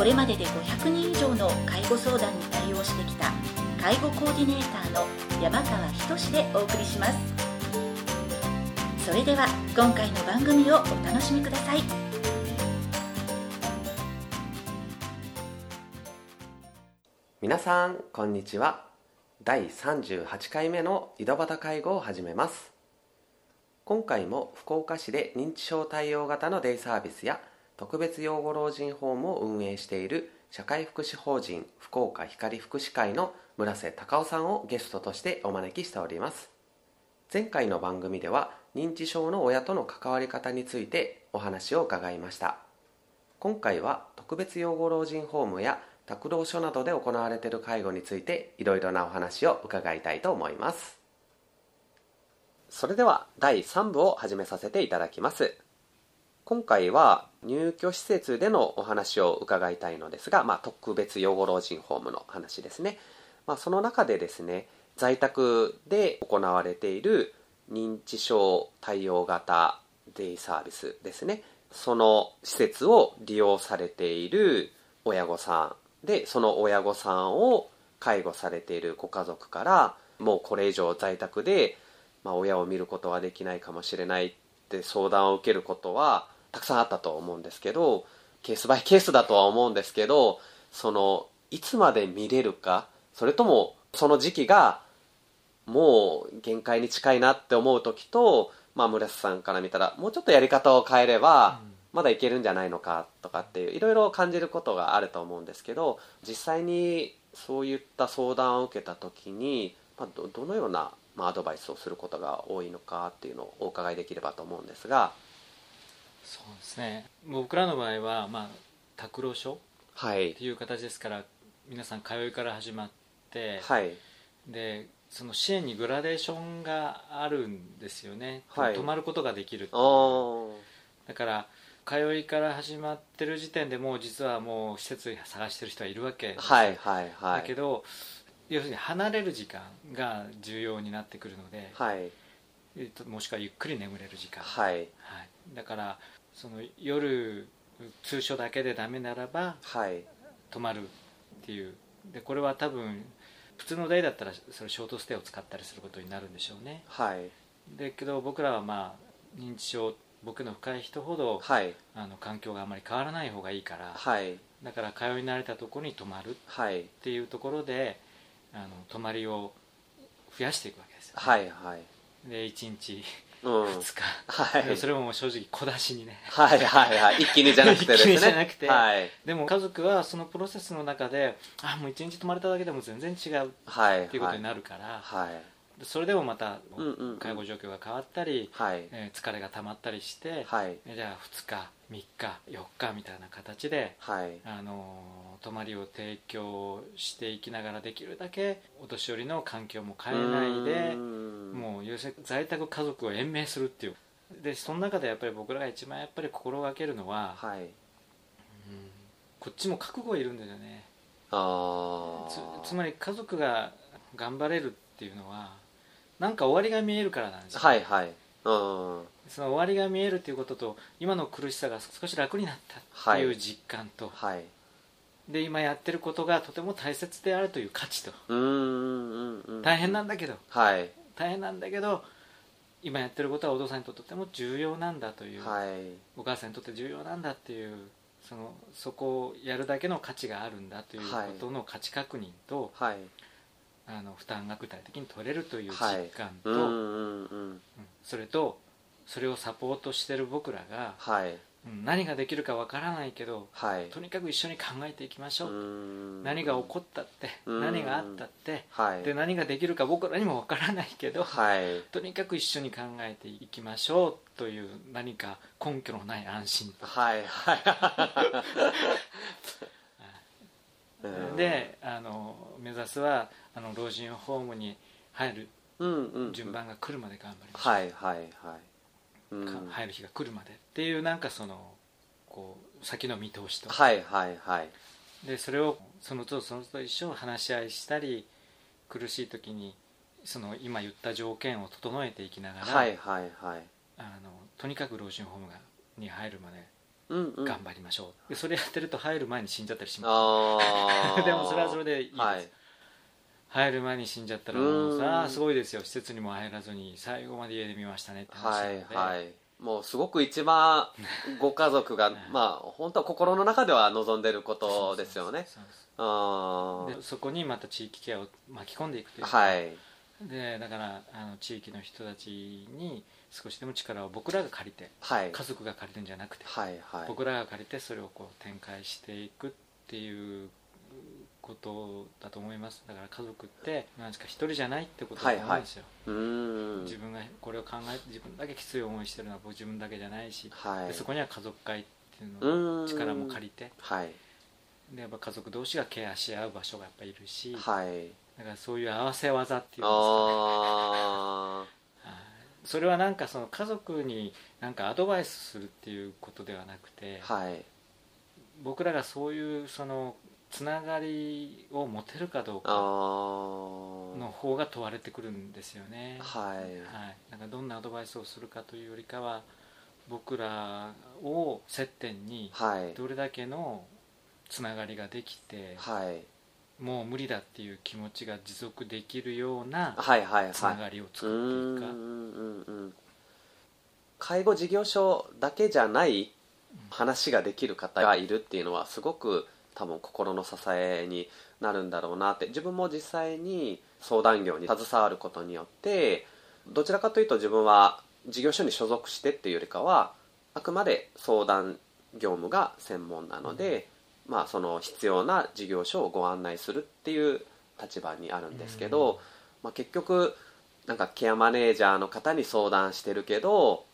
これまでで500人以上の介護相談に対応してきた介護コーディネーターの山川仁でお送りします。それでは今回の番組をお楽しみください。皆さんこんにちは。第38回目の井戸端介護を始めます。今回も福岡市で認知症対応型のデイサービスや特別養護老人ホームを運営している社会福祉法人福岡光福祉会の村瀬隆夫さんをゲストとしてお招きしております。前回の番組では認知症の親との関わり方についてお話を伺いました。今回は特別養護老人ホームや託老所などで行われている介護についていろいろなお話を伺いたいと思います。それでは第3部を始めさせていただきます。今回は入居施設でのお話を伺いたいのですが、まあ、特別養護老人ホームの話ですね、まあ、その中でですね在宅で行われている認知症対応型デイサービスですね。その施設を利用されている親御さんでその親御さんを介護されているご家族からもうこれ以上在宅で、まあ、親を見ることはできないかもしれないって相談を受けることはたくさんあったと思うんですけどケースバイケースだとは思うんですけどそのいつまで見れるかそれともその時期がもう限界に近いなって思う時と、まあ、村瀬さんから見たらもうちょっとやり方を変えれば、まだいけるんじゃないのかとかっていういろいろ感じることがあると思うんですけど実際にそういった相談を受けた時に、まあ、どどのような、まあ、アドバイスをすることが多いのかっていうのをお伺いできればと思うんですが。そうですね。僕らの場合は、まあ、拓郎所はい。っていう形ですから皆さん通いから始まって、はい。でその支援にグラデーションがあるんですよね、はい。泊まることができるだから通いから始まってる時点でもう実はもう施設探してる人はいるわけですよ。はいはいはい。だけど要するに離れる時間が重要になってくるので、はい。えっともしくはゆっくり眠れる時間、はい。はい、だからその夜通所だけでダメならばはい。泊まるっていう。でこれは多分普通のデイだったらそれショートステイを使ったりすることになるんでしょうね。はい。だけど僕らはまあ認知症僕の深い人ほどはい。あの環境があまり変わらない方がいいからはい。だから通い慣れたところに泊まるっはい。ていうところであの泊まりを増やしていくわけですよ、はいはい。で1日うん。2日、はい。それも正直小出しにね。はいはいはい。一気にじゃなくてですね。一気にじゃなくて。はい。でも家族はそのプロセスの中であもう1日泊まれただけでも全然違う。っはい。ていうことになるから、はいそれでもまた介護状況が変わったり、はい。えー疲れが溜まったりして、はい。えーじゃあ2日3日4日みたいな形で、はい。あのー泊まりを提供していきながらできるだけお年寄りの環境も変えないでもう要するに在宅家族を延命するっていう。でその中でやっぱり僕らが一番やっぱり心がけるのは、はい。うんこっちも覚悟いるんだよね。ああつつまり家族が頑張れるっていうのはなんか終わりが見えるからなんですよ、はいはい。うん。その終わりが見えるっていうことと今の苦しさが少し楽になったっていう実感と、はい。で今やってることがとても大切であるという価値と。大変なんだけど。はい。大変なんだけど今やってることはお父さんにとってとても重要なんだという、はい。お母さんにとって重要なんだっていうそのそこをやるだけの価値があるんだということの価値確認と、はいあの負担が具体的に取れるという実はい。感と、うんうんうん。うん。それとそれをサポートしてる僕らが、はい。うん何ができるかわからないけどはい。とにかく一緒に考えていきましょう、何が起こったって、うん。何があったって、はい。で何ができるか僕らにもわからないけど、はい。とにかく一緒に考えていきましょうという何か根拠のない安心と。はいはい。う んであの目指すはあの老人ホームに入る順番が来るまで頑張りましょう、はいはいはい。うん。か入る日が来るまでっていうなんかそのこう先の見通しと、はいはいはい。でそれをその都度その都度一緒話し合いしたり苦しい時にその今言った条件を整えていきながら、はいはいはい。あのとにかく老人ホームがに入るまで頑張りましょう、でそれやってると入る前に死んじゃったりしまあす。あ でもそれはそれでいいです、はい。入る前に死んじゃったらもううん。さあすごいですよ。施設にも入らずに最後まで家で見ましたねって話なはので、いはい。もうすごく一番ご家族が まあ本当は心の中では望んでることですよね。そこにまた地域ケアを巻き込んでいくというあはいでだからあの地域の人たちに少しでも力を僕らが借りてはい。家族が借りるんじゃなくて、はいはい。僕らが借りてそれをこう展開していくっていうことだと思います。だから家族って何ですか一人じゃないってことだと思うんですよ、うーん。自分がこれを考えて自分だけきつい思いしてるのは僕自分だけじゃないし、はい。でそこには家族会っていうのの力も借りてはい。でやっぱ家族同士がケアし合う場所がやっぱいるし、はいだからそういう合わせ技っていうんですかね。それはなんかその家族になんかアドバイスするっていうことではなくて、あはい。僕らがそういうそのつながりを持てるかどうあかー。の方が問われてくるんですよね、はい。はい、なんかどんなアドバイスをするかというよりかは僕らを接点にはい。どれだけのつながりができてはいもう無理だっていう気持ちが持続できるようなはいはいはい。つながりをう作っていくか、ーんうんうんうん介護事業所だけじゃない話ができる方がいるっていうのはすごく多分心の支えになるんだろうなって自分も実際に相談業に携わることによってどちらかというと自分は事業所に所属してっていうよりかはあくまで相談業務が専門なので、まあ、その必要な事業所をご案内するっていう立場にあるんですけど、うん。まあ、結局なんかケアマネージャーの方に相談してるけど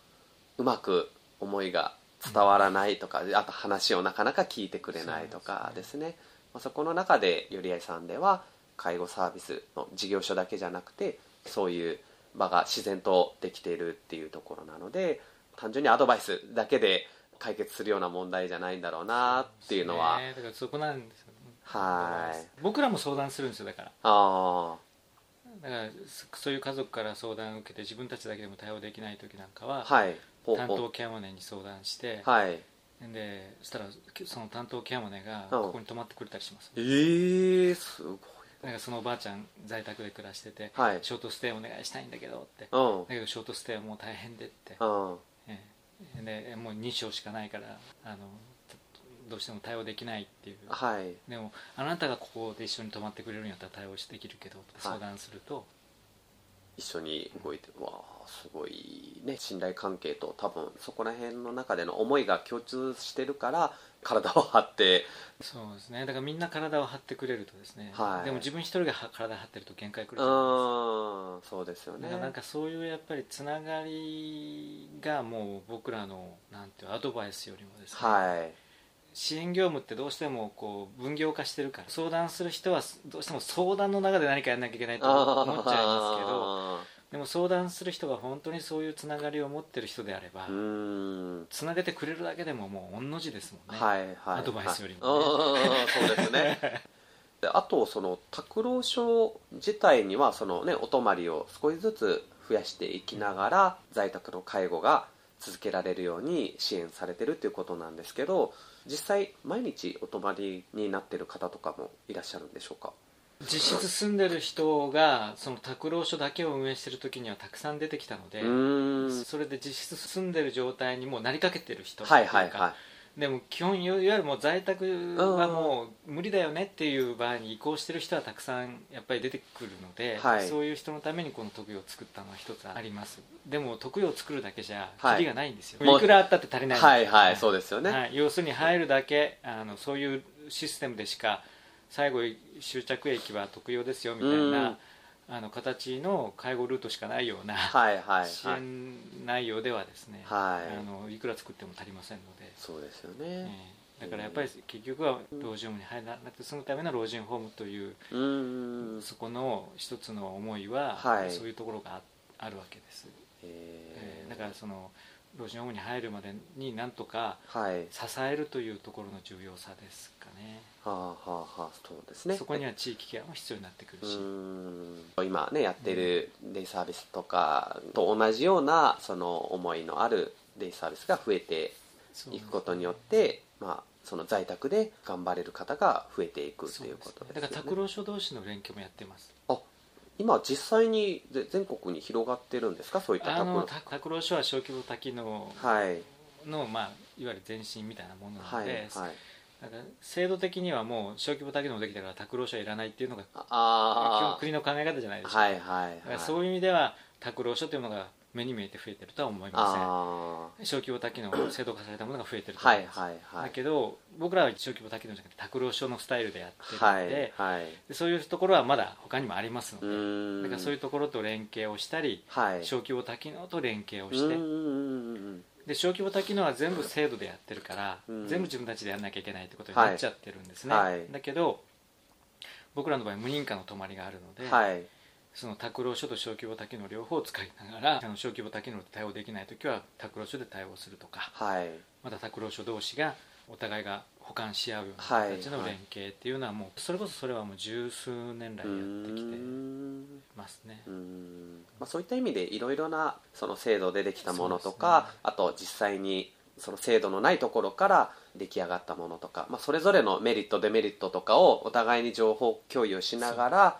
うまく思いが伝わらないとか、あと話をなかなか聞いてくれないとかですね。まあ、そこの中でよりあいさんでは介護サービスの事業所だけじゃなくてそういう場が自然とできているっていうところなので単純にアドバイスだけで解決するような問題じゃないんだろうなっていうのは、ね。だからそこなんですよ。はい。僕らも相談するんですよだから。あだからそそういう家族から相談を受けて自分たちだけでも対応できない時なんかは、あはい。担当ケアマネに相談して、はい。でそしたらその担当ケアマネがうん。ここに泊まってくれたりします、えー、すごい。なんかそのおばあちゃん在宅で暮らしてて、はい。ショートステイお願いしたいんだけどって。うん。だけどショートステイはもう大変でって、うん。ええでもう2床しかないからあのどうしても対応できないっていう。はい。でもあなたがここで一緒に泊まってくれるんやったら対応できるけどって相談すると、一緒に動いてわあすごいね信頼関係と多分そこら辺の中での思いが共通してるから体を張って。そうですね。だからみんな体を張ってくれるとですね、はい。でも自分一人がは体張ってると限界くうるじゃないです。かそうですよね。だからなんかそういうやっぱりつながりがもう僕らのなんていうアドバイスよりもですね、はい。支援業務ってどうしてもこう分業化してるから相談する人はどうしても相談の中で何かやらなきゃいけないと思っちゃいますけどあでも相談する人が本当にそういうつながりを持ってる人であればつなげてくれるだけでももう御の字ですもんね、はいはい。アドバイスよりもね。そうですね。であとその拓郎症自体にはその、ね、お泊まりを少しずつ増やしていきながら在宅の介護が続けられるように支援されてるっていうことなんですけど実際毎日お泊まりになってる方とかもいらっしゃるんでしょうか？実質住んでる人がその拓郎所だけを運営してる時にはたくさん出てきたので、それで実質住んでる状態にもうなりかけてる人はいはいっていうかはいでも基本いわゆるもう在宅はもう無理だよねっていう場合に移行してる人はたくさんやっぱり出てくるので、はい。そういう人のためにこの特養を作ったのは一つあります。でも特養を作るだけじゃはい。キリがないんですよ、もうい、くらあったって足りないんですはいはいそうですよね、はい、要するに入るだけあのそういうシステムでしか最後終着駅は特養ですよみたいなあの形の介護ルートしかないような、はいはい支はい。援内容ではですね、はい。あのいくら作っても足りませんので、そうですよえね、だからやっぱり結局は老人ホームに入らなくて済むための老人ホームといううんそこの一つの思いは、はい。そういうところがああるわけです、ええ。ーだからその老人ホームに入るまでになんとかはい。支えるというところの重要さですかねはあはあはあそうですね。そこには地域ケアも必要になってくるうし、今ねやってるデイサービスとかと同じようなその思いのあるデイサービスが増えていくことによって、まあ、その在宅で頑張れる方が増えていくっていうことですだから拓郎所同士の連携もやってます。あ今実際にぜ全国に広がってるんですか？そういった拓郎所は小規模多機能はい。の、まあ、いわゆる前身みたいなものなのはいで、はいだから制度的にはもう小規模多機能できたから拓郎所はいらないっていうのが基あ本国の考え方じゃないでしょうか、はいはい。だからはいそういう意味では拓郎所というものが目に見えて増えてるとは思いまあせん。小規模多機能制度化されたものが増えてるーはいと思います、はいはいだけど僕らは小規模多機能じゃなくて拓郎所のスタイルでやってるのはいで,、はい。でそういうところはまだ他にもありますのうで、だからそういうところと連携をしたり、はい。小規模多機能と連携をして、で小規模多機能は全部制度でやってるから、うん。全部自分たちでやらなきゃいけないってことになっちゃってるんですね、はい。はいだけど僕らの場合無認可の泊まりがあるので、はい。その拓郎所と小規模多機能両方を使いながらあの小規模多機能で対応できない時は拓郎所で対応するとかはい。また拓郎所同士がお互いが補完し合うようなはい形の連携っていうのはもうそれこそそれはもう十数年来やってきてますね。まあ、そういった意味でいろいろなその制度でできたものとか、ね。あと実際にその制度のないところから出来上がったものとか、まあ、それぞれのメリットデメリットとかをお互いに情報共有しながら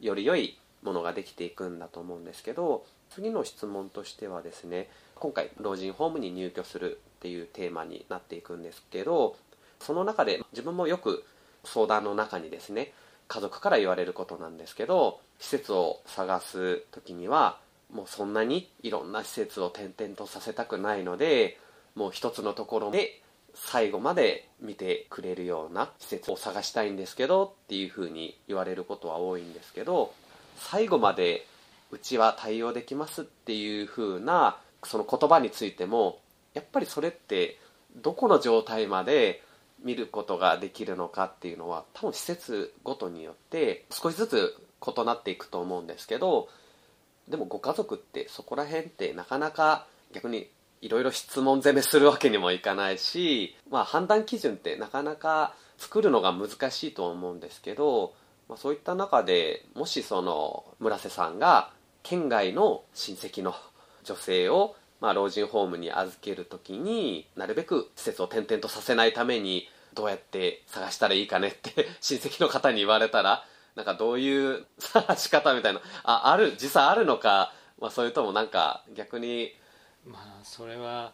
より良いものができていくんだと思うんですけど次の質問としてはですね今回老人ホームに入居するっていうテーマになっていくんですけどその中で自分もよく相談の中にですね家族から言われることなんですけど施設を探す時にはもうそんなにいろんな施設を転々とさせたくないのでもう一つのところで最後まで見てくれるような施設を探したいんですけどっていうふうに言われることは多いんですけど最後までうちは対応できますっていうふうなその言葉についてもやっぱりそれってどこの状態まで見ることができるのかっていうのは多分施設ごとによって少しずつ異なっていくと思うんですけどでもご家族ってそこら辺ってなかなか逆にいろいろ質問攻めするわけにもいかないし、まあ、判断基準ってなかなか作るのが難しいと思うんですけど、まあ、そういった中でもしその村瀬さんが県外の親戚の女性をまあ老人ホームに預けるときになるべく施設を転々とさせないためにどうやって探したらいいかねって 親戚の方に言われたらなんかどういう探し方みたいなあある実際あるのか、まあ、それともなんか逆にまあそれは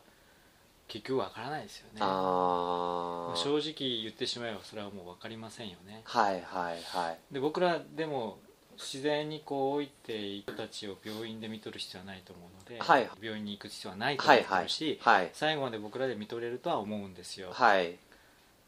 結局わからないですよね。正直言ってしまえばそれはもう分かりませんよね。はいはいはい。で僕らでも自然にこう置いている人たちを病院で見とる必要はないと思うので、はい。病院に行く必要はないと思はいはいってるし、はい最後まで僕らで見とれるとは思うんですよ、はい。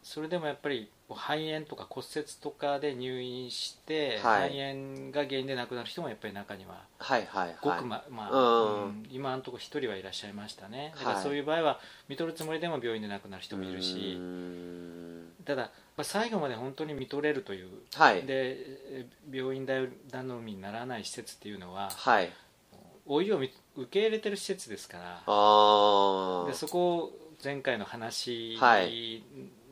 それでもやっぱり肺炎とか骨折とかで入院して、はい。肺炎が原因で亡くなる人もやっぱり中にははいはいごくはいままあ、うん。うん今のところ一人はいらっしゃいましたね。だかはい。らそういう場合は見とるつもりでも病院で亡くなる人もいるうしただやっぱ最後まで本当に見とれるというはい。でえ病院頼みにならない施設っていうのははい。老いをみ受け入れてる施設ですからあでそこを前回の話はい。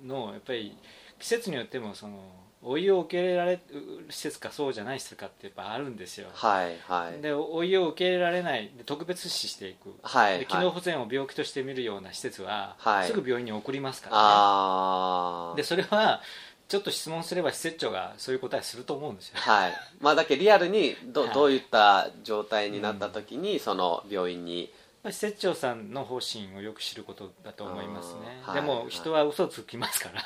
のやっぱり季節によってもその老いを受け入れられる施設かそうじゃない施設かってやっぱあるんですよ。あはいはい。で老いを受け入れられないで特別視していく。はいで機能不全を病気として見るような施設は、はい。すぐ病院に送りますからね。ああでそれはちょっと質問すれば施設長がそういう答えすると思うんですよ。はい。まあだけどリアルにど,、はい。どういった状態になった時に、その病院にまあ施設長さんの方針をよく知ることだと思いますね、でも人は嘘つきますから、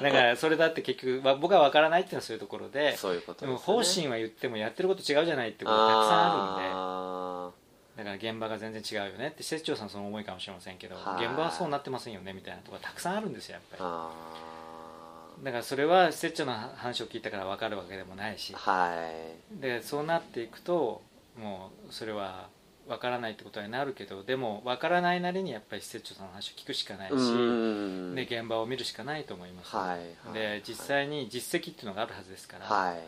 だからそれだって結局、まあ、僕は分からないっていうのはそういうところでそういうことでも方針は言ってもやってること違うじゃないってことがたくさんあるんで。あだから現場が全然違うよねって施設長さんその思いかもしれませんけどはい。現場はそうなってませんよねみたいなところがたくさんあるんですよやっぱり。だからそれは施設長の話を聞いたから分かるわけでもないし。ーはい。でそうなっていくともうそれはわからないってことになるけどでもわからないなりにやっぱり施設長さんの話を聞くしかないし、うん。で現場を見るしかないと思います、はいはいで実際に実績っていうのがあるはずですから、はい。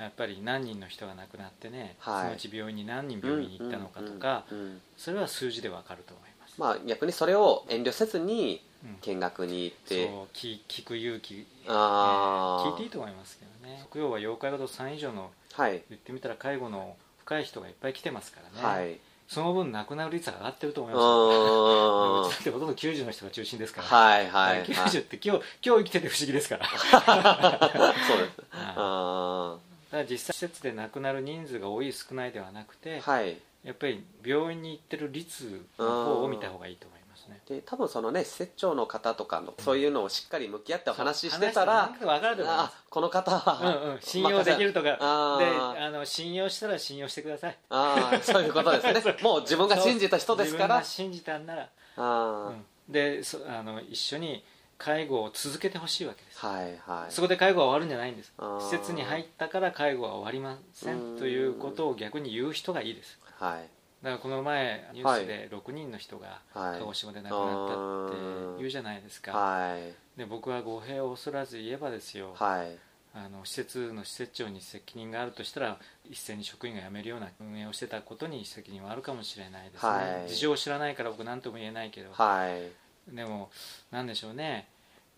やっぱり何人の人が亡くなってね、はい。そのうち病院に何人病院に行ったのかとか、うんうんうんそれは数字でわかると思います、まあ逆にそれを遠慮せずにうん。見学に行っそうて、聞聞く勇気、ああ聞いていいと思いますけどね。要は要介護度3以上のはい。言ってみたら介護の深い人がいっぱい来てますからね、はい。その分亡くなる率が上がってると思います。だってほとんど90の人が中心ですから、はいはいはい。90って今日今日生きてて不思議ですから。そうです。あだから実際施設で亡くなる人数が多い少ないではなくて、ーはい。やっぱり病院に行ってる率の方を見た方がいいと思いますね。で多分そのね施設長の方とかのそういうのをしっかり向き合ってお話ししてた話ら分かるこの方は、うんうん、信用できるとか。であの信用したら信用してください。ああそういうことですね。もう自分が信じた人ですから。自分が信じたんなら、あうん。でそあの一緒に介護を続けてほしいわけです。あはいはい。そこで介護は終わるんじゃないんです。施設に入ったから介護は終わりませうんんということを逆に言う人がいいです。はいだからこの前ニュースで6人の人がはい。鹿児島で亡くなったって言うじゃないですか、はい。で僕は語弊を恐らず言えばですよ、はい。あの施設の施設長に責任があるとしたら一斉に職員が辞めるような運営をしてたことに責任はあるかもしれないですね、はい。事情を知らないから僕何とも言えないけど、はい。でも何でしょうね。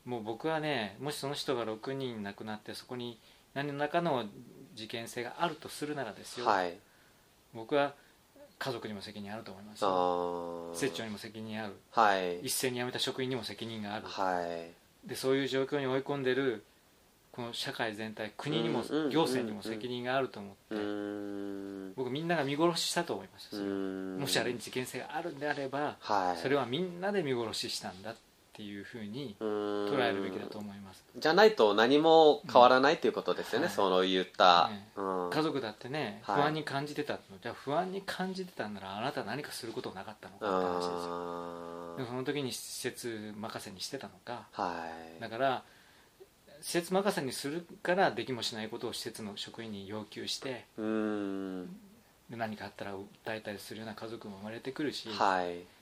もう僕はねもしその人が6人亡くなってそこに何らかの事件性があるとするならですよ、はい。僕は家族にも責任あると思います。設長にも責任ある。はい。一斉に辞めた職員にも責任がある、はい。でそういう状況に追い込んでるこの社会全体国にも行政にも責任があると思って、僕みんなが見殺ししたと思いましたもしあれに事件性があるんであればはい。それはみんなで見殺ししたんだっていうふうに捉捉えるべきだと思います。じゃないと何も変わらないということですよね、はい。そういった、ね。うん。家族だってねはい。不安に感じてたの。じゃあ不安に感じてたんならあなたは何かすることなかったのかって話ですよ。あでもその時に施設任せにしてたのか。ーはい。だから施設任せにするからできもしないことを施設の職員に要求して何かあったら訴えたりするような家族も生まれてくるし、はい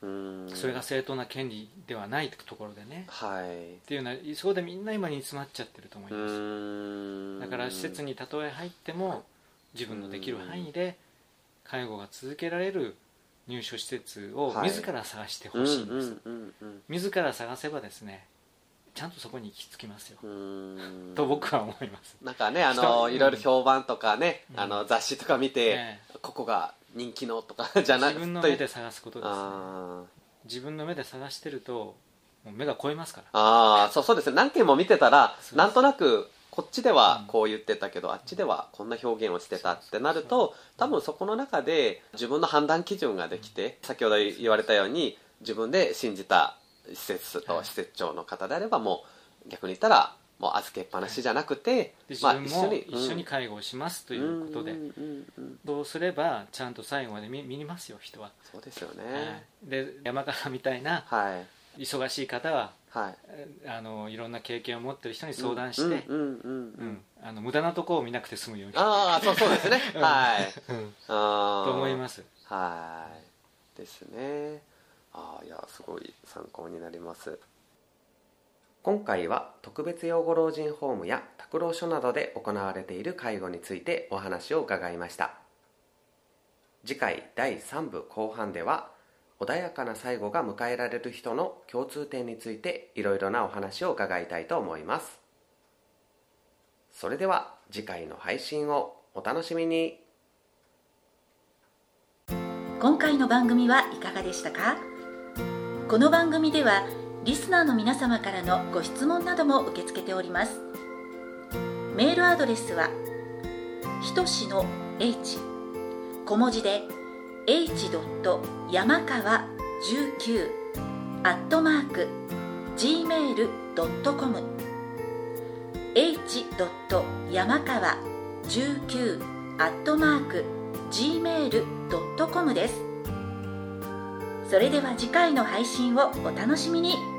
それが正当な権利ではないところでね。はい。っていうのはそこでみんな今に詰まっちゃってると思いうます。だから施設にたとえ入っても自分のできる範囲で介護が続けられる入所施設をはい。自ら探してほしいんです、自ら探せばですねちゃんとそこに行き着きますよ、と僕は思います。なんかねあ人のうん。いろいろ評判とかね、うん。あの雑誌とか見て、え。ここが人気のとか じゃなく自分の目で探すことですね。あ自分の目で探してるともう目が超えますから。あーそうそうですね。何件も見てたらなんとなくこっちではうん。こう言ってたけど、あっちではこんな表現をしてたってなると多分そこの中で自分の判断基準ができて、先ほど言われたように自分で信じた施設とはい施設長の方であればもう逆に言ったらもう預けっぱなしじゃなくて、で自まあ分も一緒に一緒に介護をしますということで、そうすればちゃんと最後まで見見ますよ人は、そうですよはい。ねで山川みたいなはい。忙しい方ははい。えあのいろんな経験を持ってる人に相談して、無駄なところを見なくて済むように。ああそうそうですね。うん。はい。と思います。はい。ですね。ああいやすごい参考になります今回は特別養護老人ホームや託老所などで行われている介護についてお話を伺いました。次回第3部後半では穏やかな最後が迎えられる人の共通点についていろいろなお話を伺いたいと思います。それでは次回の配信をお楽しみに。今回の番組はいかがでしたか？この番組ではリスナーの皆様からのご質問なども受け付けておりますメールアドレスはひとしの h 小文字で h. 山川19アットマーク gmail.com h. 山川19アットマーク gmail.com ですそれでは次回の配信をお楽しみに